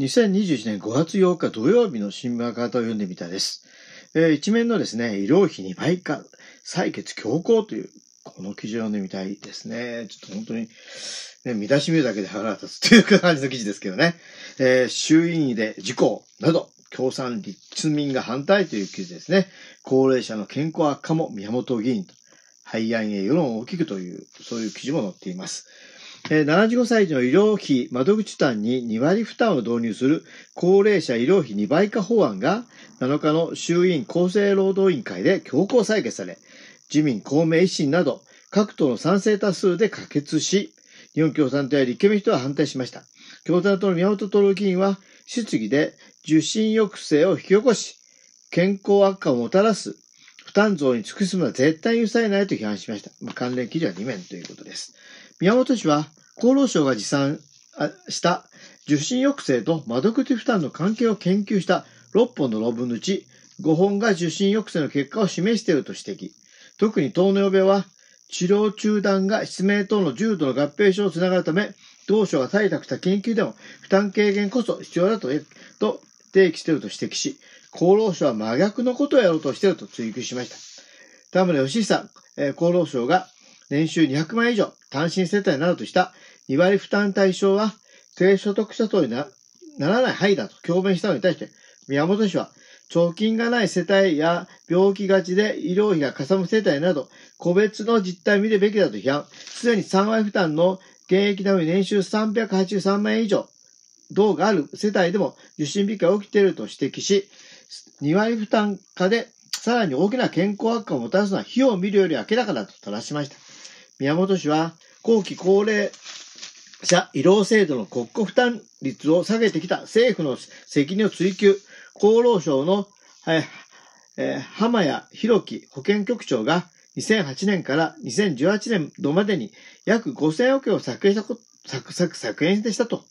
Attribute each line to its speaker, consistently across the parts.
Speaker 1: 2021年5月8日土曜日の新聞赤旗を読んでみたです。えー、一面のですね、医療費2倍化、採決強行という、この記事を読んでみたいですね。ちょっと本当に、ね、見出し見るだけで腹が立つっていう感じの記事ですけどね。えー、衆院で事故など、共産立民が反対という記事ですね。高齢者の健康悪化も宮本議員と、廃案へ世論を大きくという、そういう記事も載っています。75歳以上の医療費窓口負担に2割負担を導入する高齢者医療費2倍化法案が7日の衆院厚生労働委員会で強行採決され、自民、公明、維新など各党の賛成多数で可決し、日本共産党や立憲民主党は反対しました。共産党の宮本徹議員は質疑で受診抑制を引き起こし、健康悪化をもたらす負担増に尽くすのは絶対許されないと批判しました。まあ、関連記事は2面ということです。宮本氏は厚労省が持参した受診抑制と窓口負担の関係を研究した6本の論文のうち5本が受診抑制の結果を示していると指摘。特に糖尿病は治療中断が失明等の重度の合併症をつながるため、当初が採択した研究でも負担軽減こそ必要だとと提起していると指摘し、厚労省は真逆のことをやろうとしていると追及しました。田村義久、厚労省が年収200万円以上、単身世帯などとした2割負担対象は低所得者等にならない範囲だと強弁したのに対して、宮本氏は、貯金がない世帯や病気がちで医療費がかさむ世帯など、個別の実態を見るべきだと批判。すでに3割負担の現役なのに年収383万円以上、銅がある世帯でも受診控えが起きていると指摘し、2割負担化でさらに大きな健康悪化をもたらすのは費用を見るより明らかだと正しました。宮本氏は、後期高齢者医療制度の国庫負担率を下げてきた政府の責任を追及、厚労省の、えー、浜谷博樹保健局長が2008年から2018年度までに約5000億円を削減したこ削削削減したと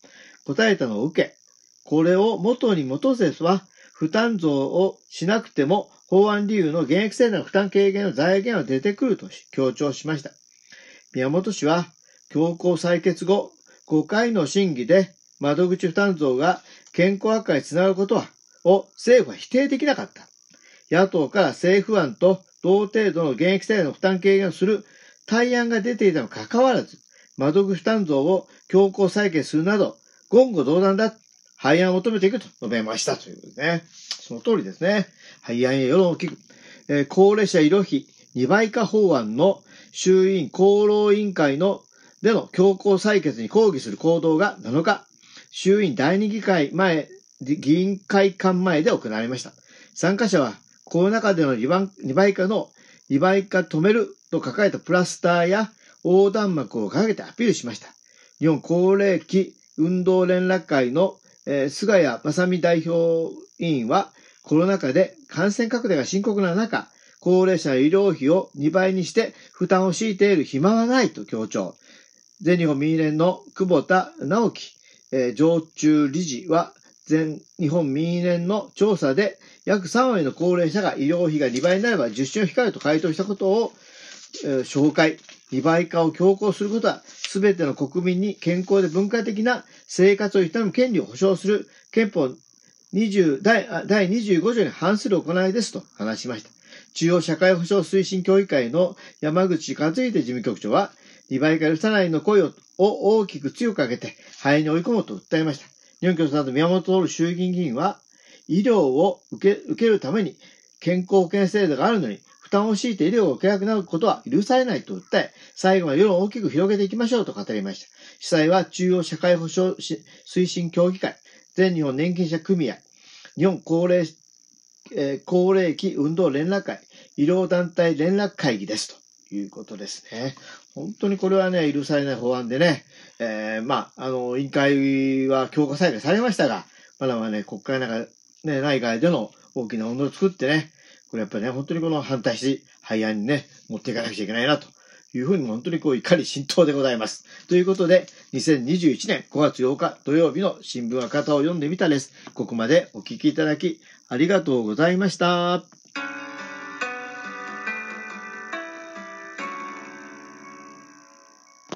Speaker 1: 答えたのを受け、これを元に戻せは負担増をしなくても法案理由の現役世代の負担軽減の財源は出てくると強調しました。宮本氏は強行採決後、5回の審議で窓口負担増が健康悪化につながることは、を政府は否定できなかった。野党から政府案と同程度の現役世代の負担軽減をする対案が出ていたにもかかわらず、窓口負担増を強行採決するなど、言語道断だ。廃案を求めていくと述べましたということでね。その通りですね。廃案へ世論を聞く。えー、高齢者医療費2倍化法案の衆院厚労委員会のでの強行採決に抗議する行動が7日、衆院第二議会前、議員会館前で行われました。参加者は、コロナ禍での2倍化の2倍化止めると書かれたプラスターや横断幕を掲げてアピールしました。日本高齢期運動連絡会の、えー、菅谷正美代表委員は、コロナ禍で感染拡大が深刻な中、高齢者医療費を2倍にして負担を強いている暇はないと強調。全日本民連の久保田直樹、えー、常駐理事は、全日本民連の調査で、約3割の高齢者が医療費が2倍になれば受診を控えると回答したことを、えー、紹介。2倍化を強行することは、すべての国民に健康で文化的な生活を営む権利を保障する憲法20第第25条に反する行いですと話しました。中央社会保障推進協議会の山口和秀事務局長は、2倍化許さないの声を大きく強く上げて、肺に追い込もうと訴えました。日本共産党宮本徹衆議院議員は、医療を受け受けるために健康保険制度があるのに、負担を強いて医療を受けなくなることは許されないと訴え、最後は世論を大きく広げていきましょうと語りました。主催は中央社会保障推進協議会、全日本年金者組合、日本高齢、えー、高齢期運動連絡会、医療団体連絡会議ですと。いうことですね。本当にこれはね、許されない法案でね、えー、まあ、あの、委員会は強化再開されましたが、まだまだね、国会なんか、ね、内外での大きな温度を作ってね、これやっぱりね、本当にこの反対し、廃案にね、持っていかなくちゃいけないなというふうに本当にこう怒り浸透でございます。ということで、2021年5月8日土曜日の新聞赤旗を読んでみたです。ここまでお聞きいただきありがとうございました。